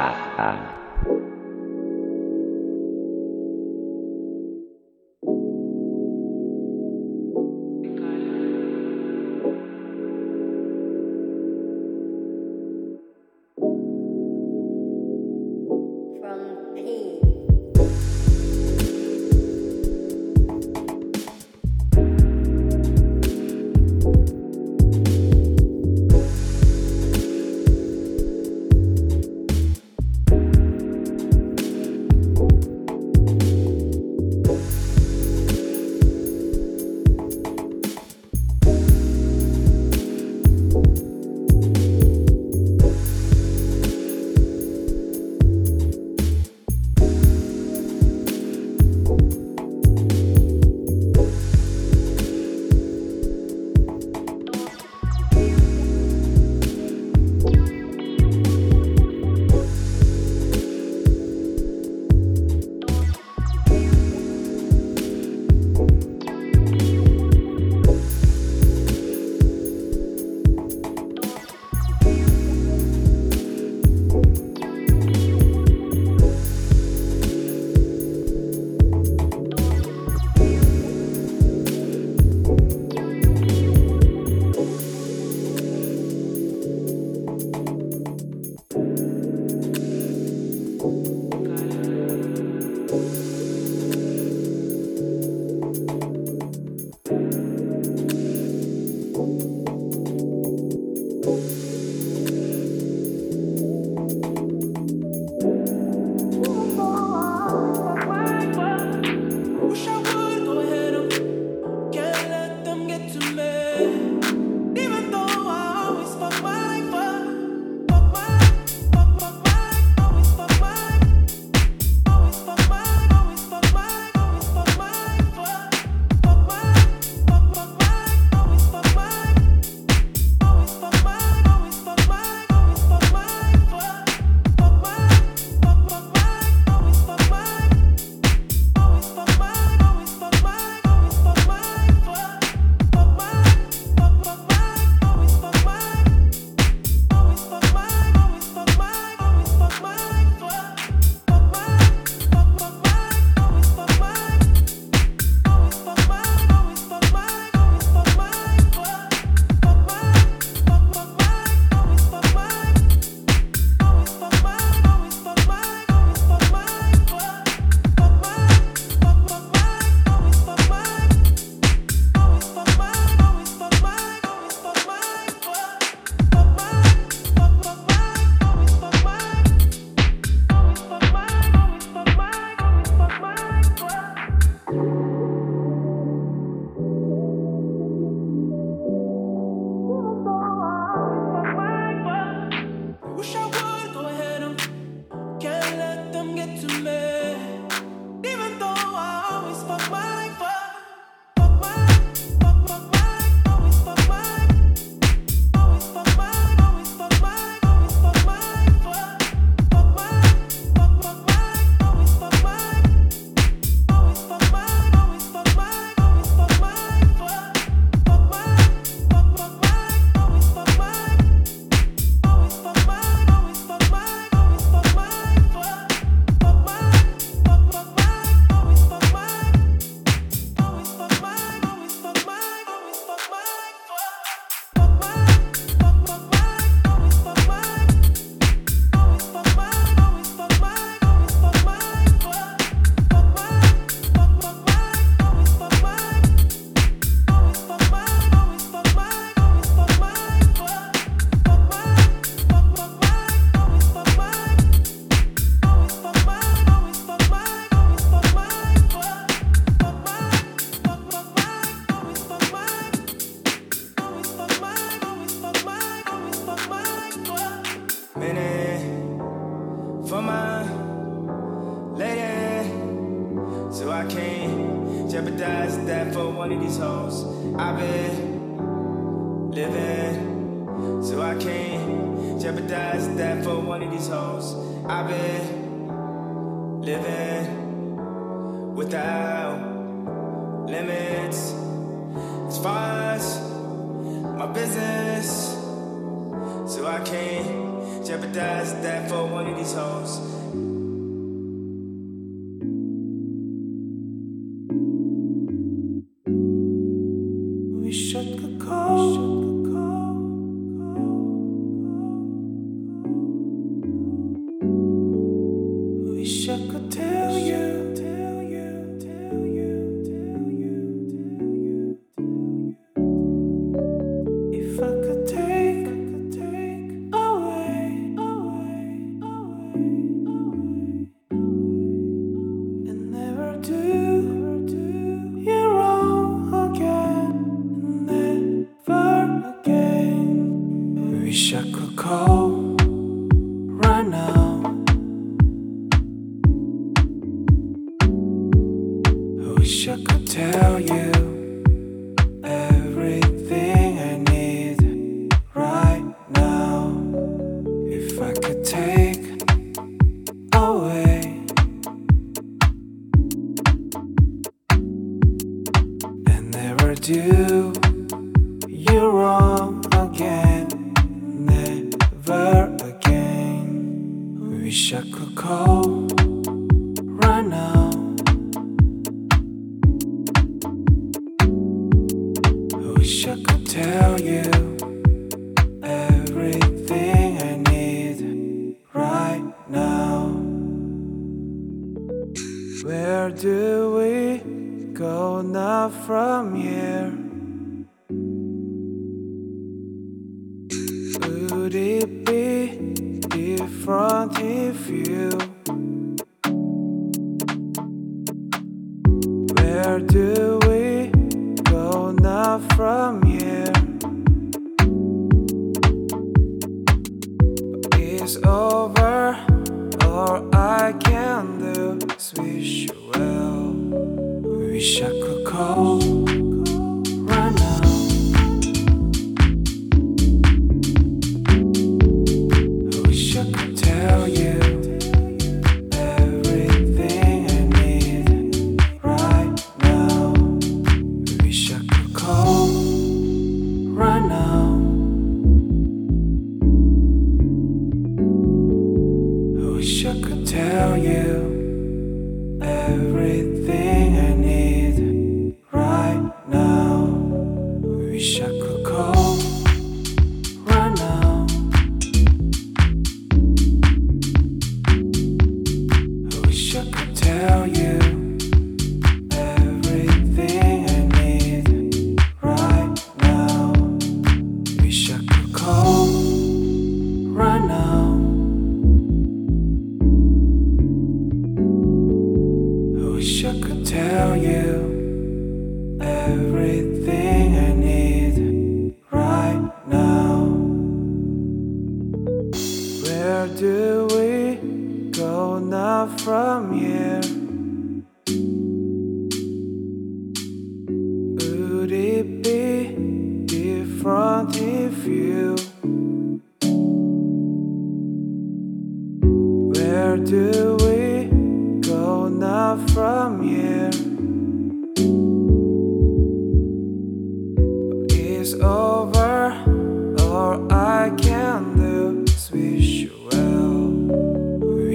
Dadah. Where do we go now from here?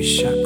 Well.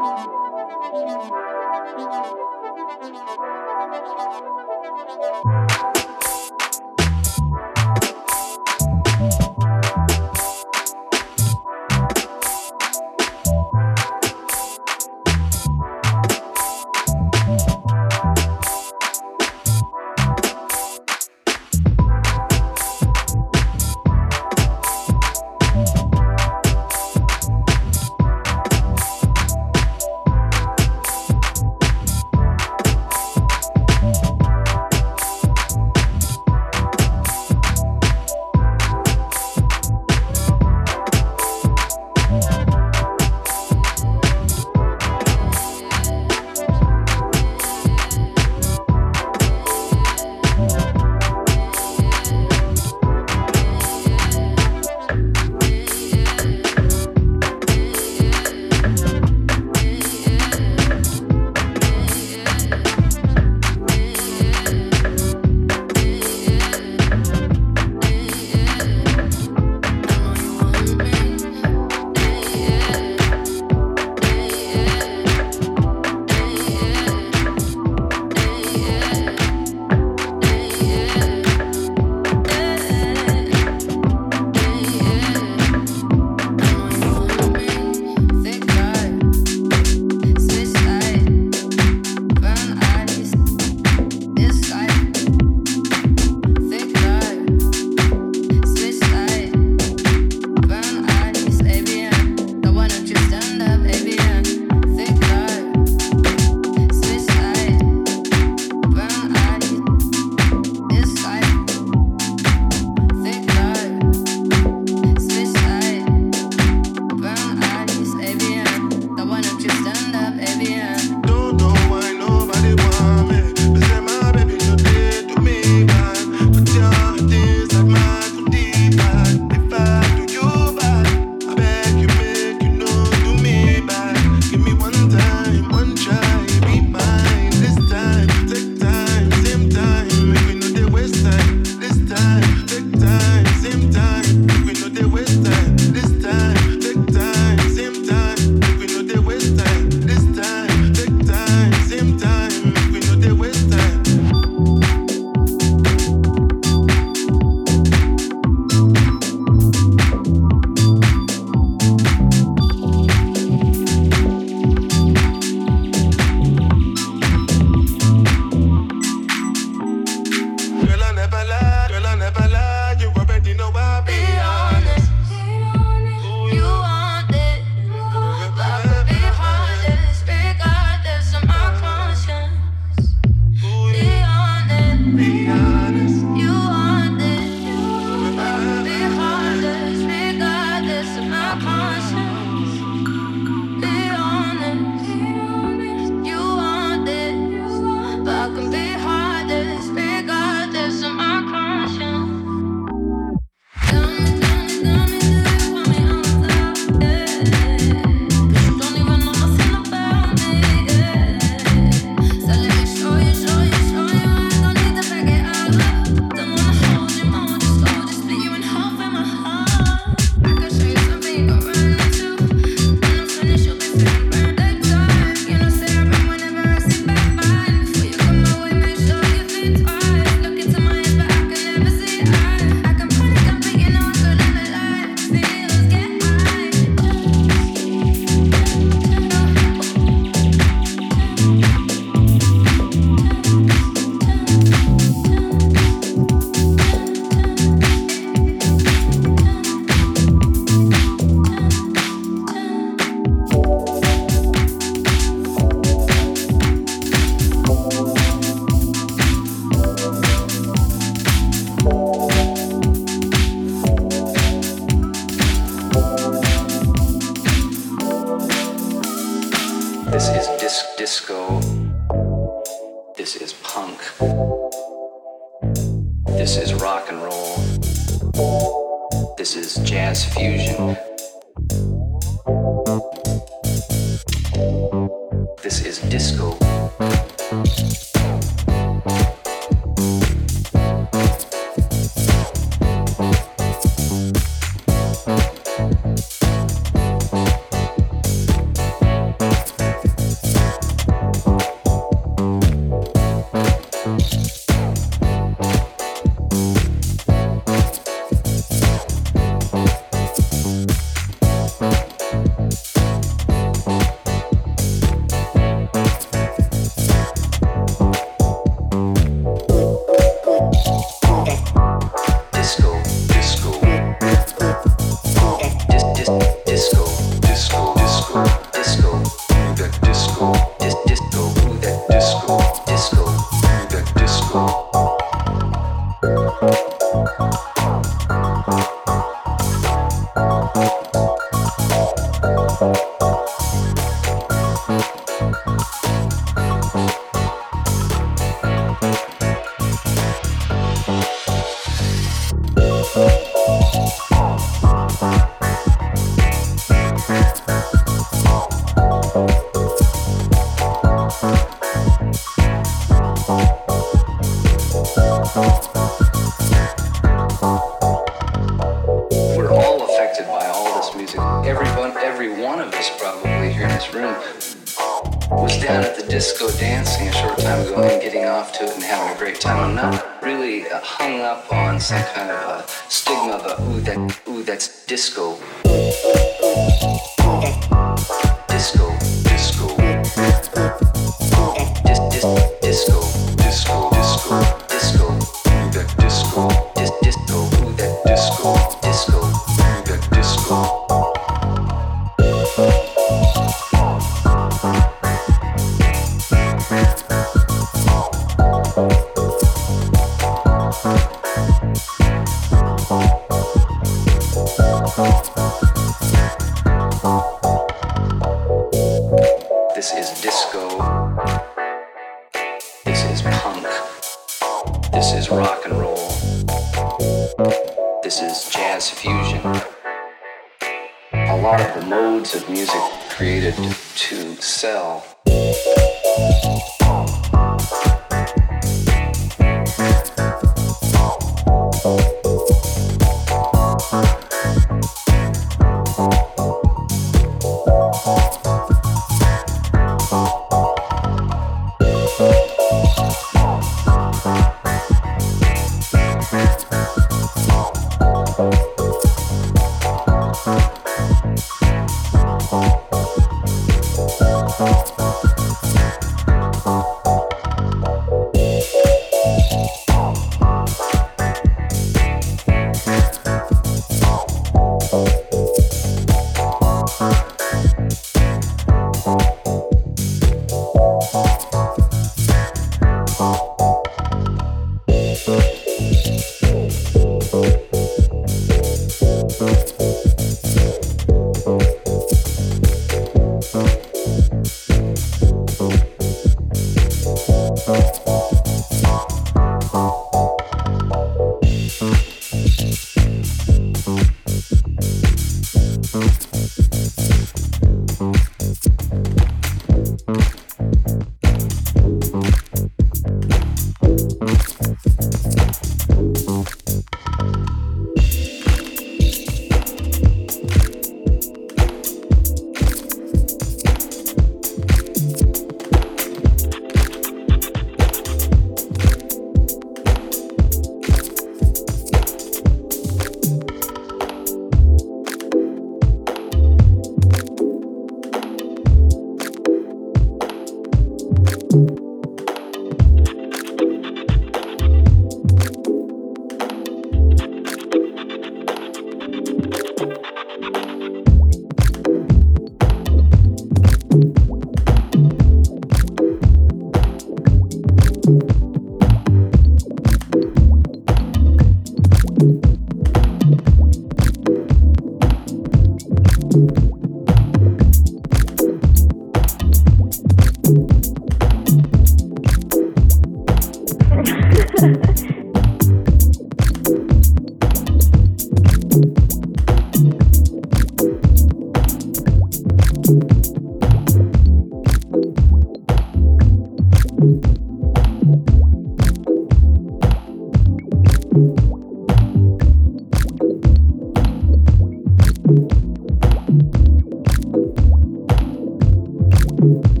It's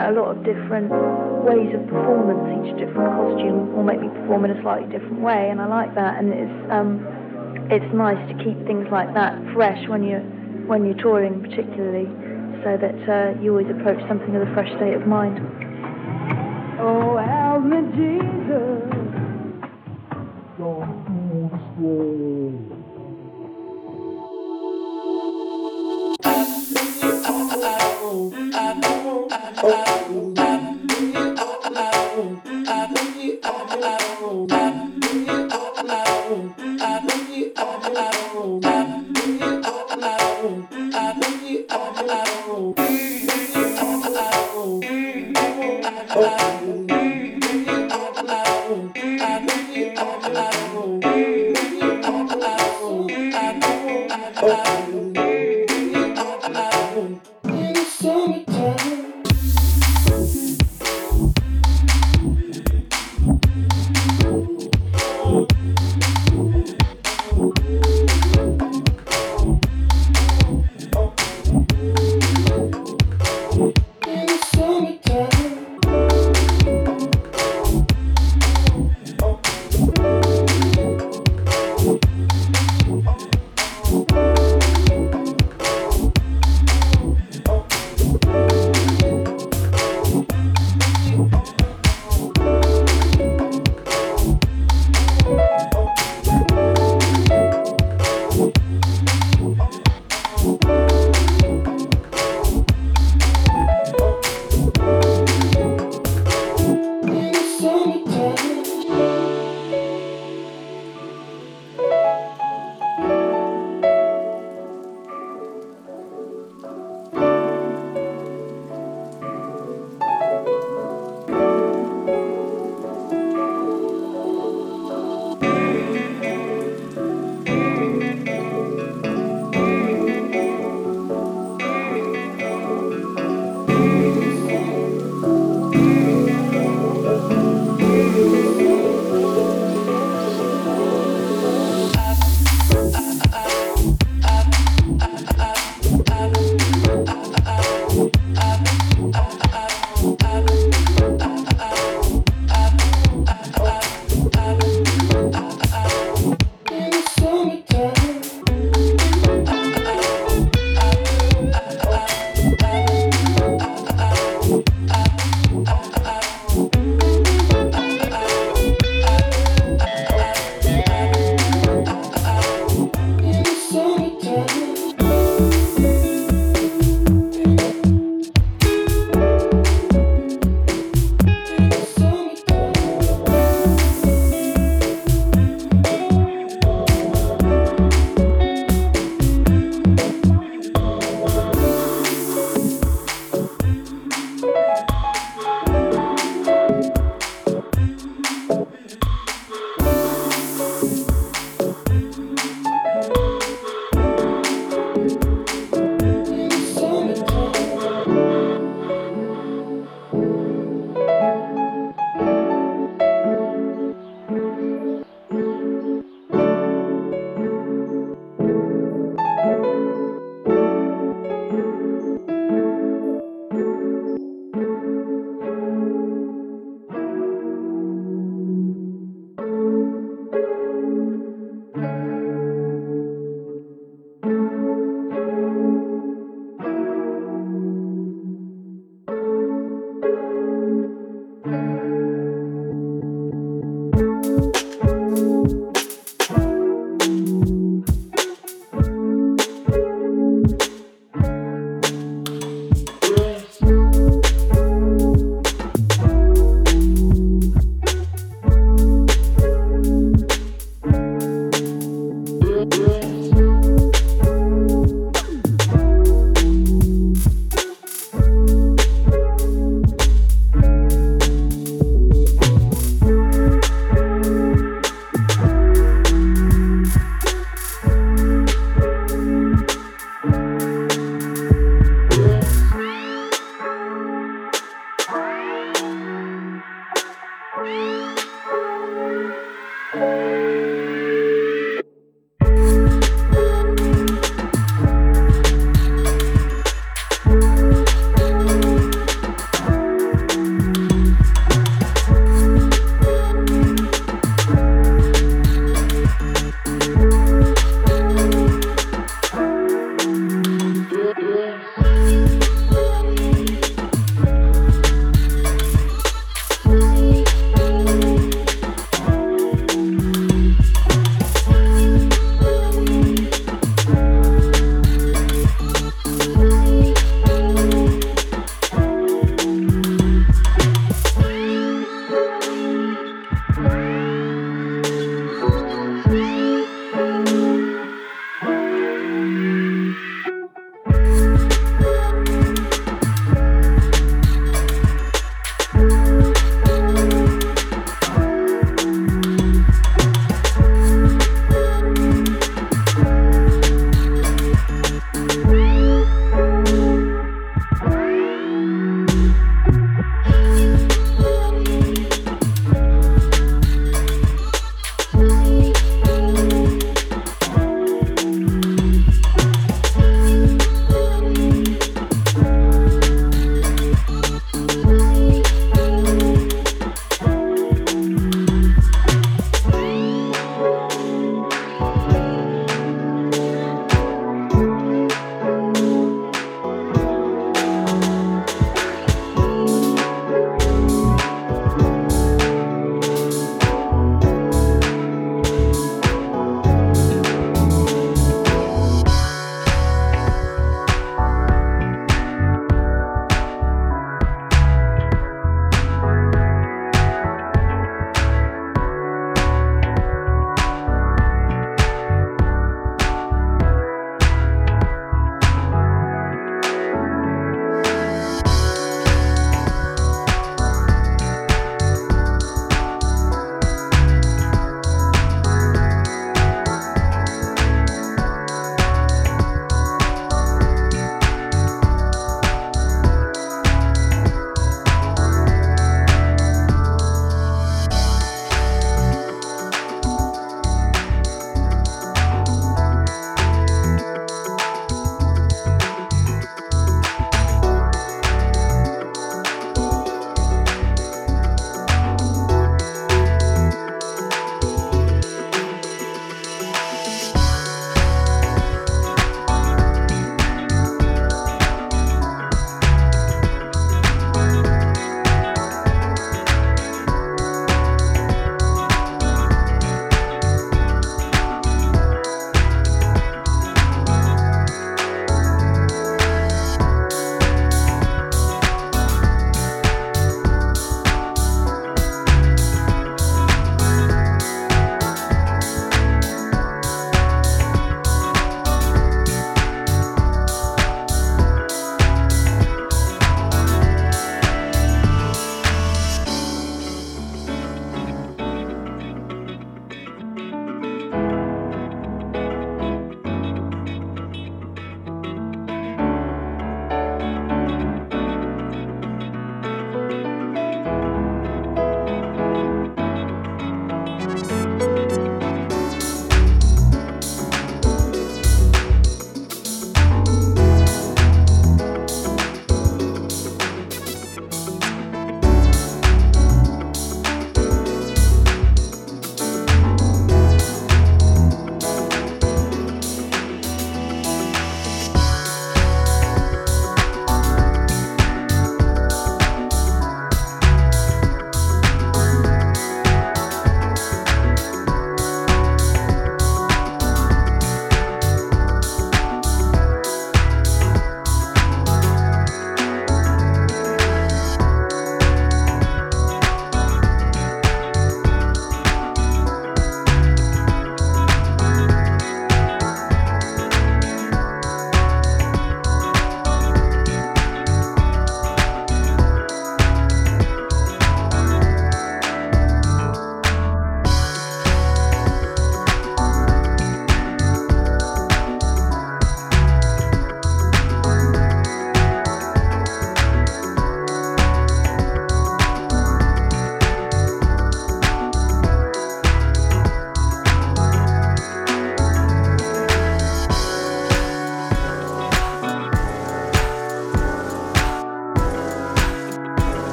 out a lot of different ways of performance. Each different costume will make me perform in a slightly different way, and I like that. And it's um, it's nice to keep things like that fresh when you're when you're touring, particularly, so that uh, you always approach something with a fresh state of mind. Oh, help me, Jesus,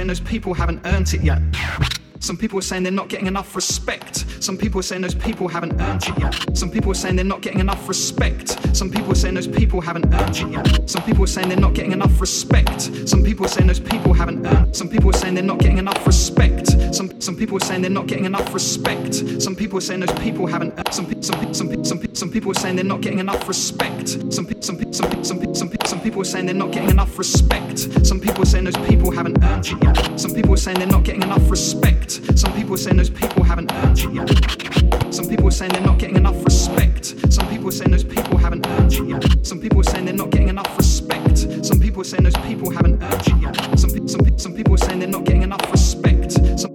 saying those people haven't earned it yet. Some people are saying they're not getting enough respect. Some people are saying those people haven't earned it yet. Some people are saying they're not getting enough respect. Some people are saying those people haven't earned it yet. Some people are saying they're not getting enough respect. Some people are saying those people haven't earned. Some people are saying they're not getting enough respect. Some some people are saying they're not getting enough respect. Some people are saying those people haven't. Some some some some some people are saying they're not getting enough respect. Some some some some some some people are saying they're not getting enough respect. Some people are saying those people haven't earned it yet. Some people are saying they're not getting enough respect. Some people are saying those people haven't earned it yet. Some people are saying they're not getting enough respect. Some people are saying those people haven't earned it yet. Some people are saying they're not getting enough respect. Some people are saying those people haven't earned it yet. Some some some people are saying they're not getting enough respect. Some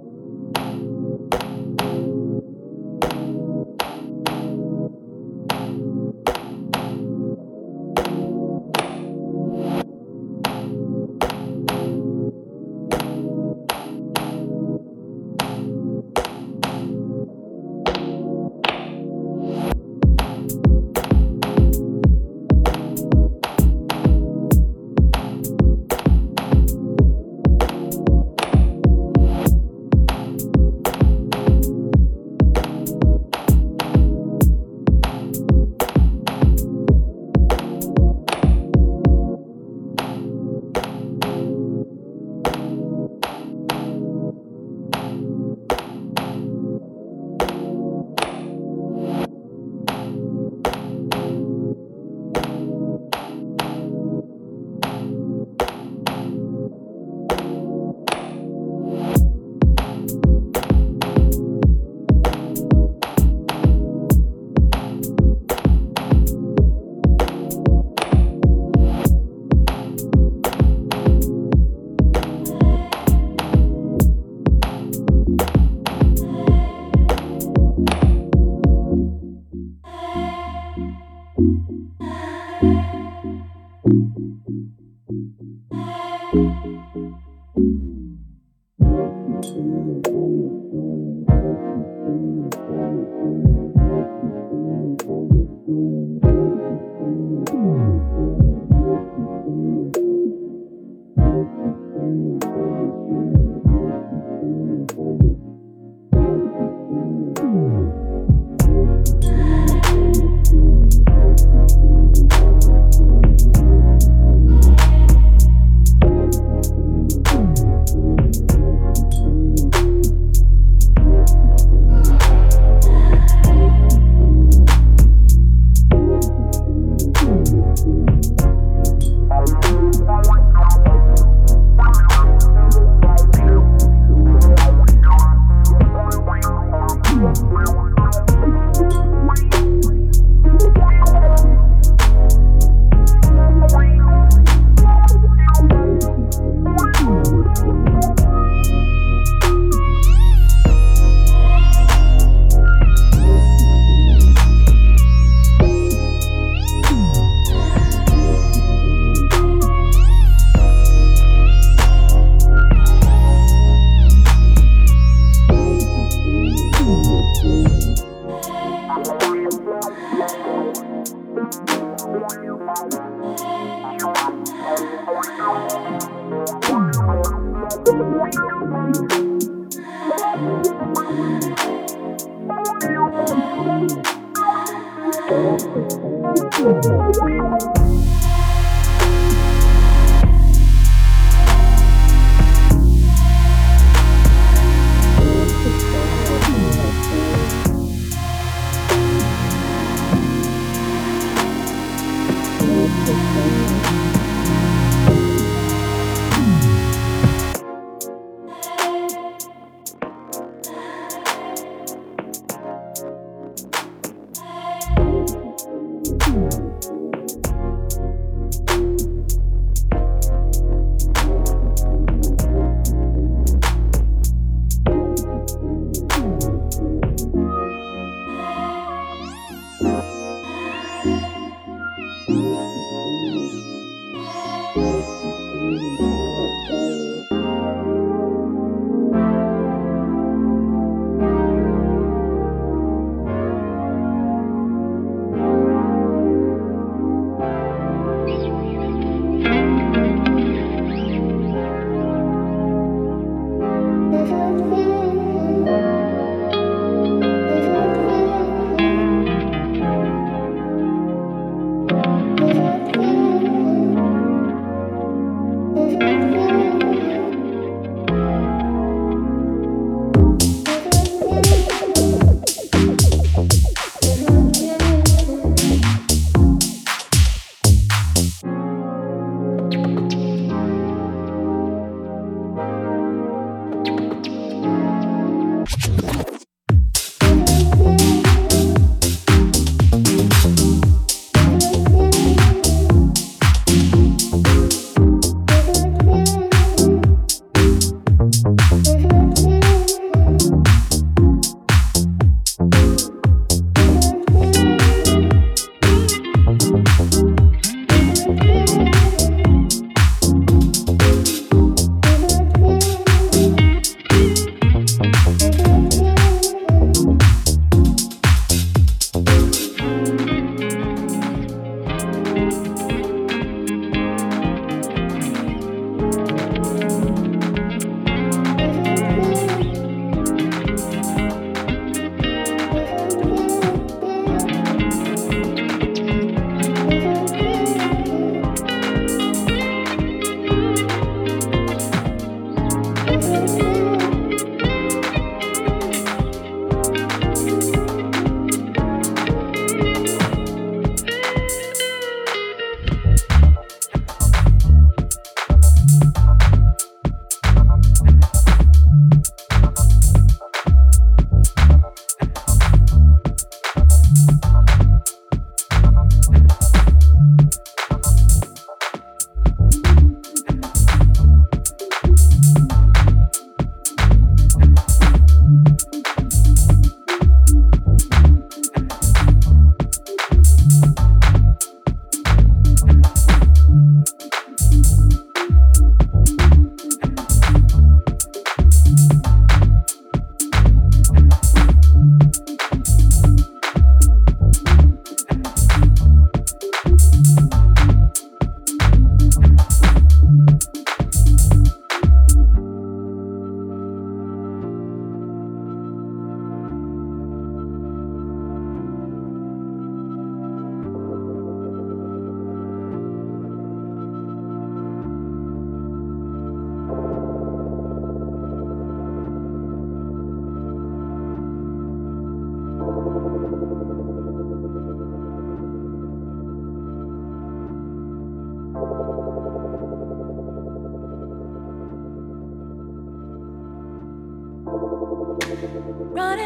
Thank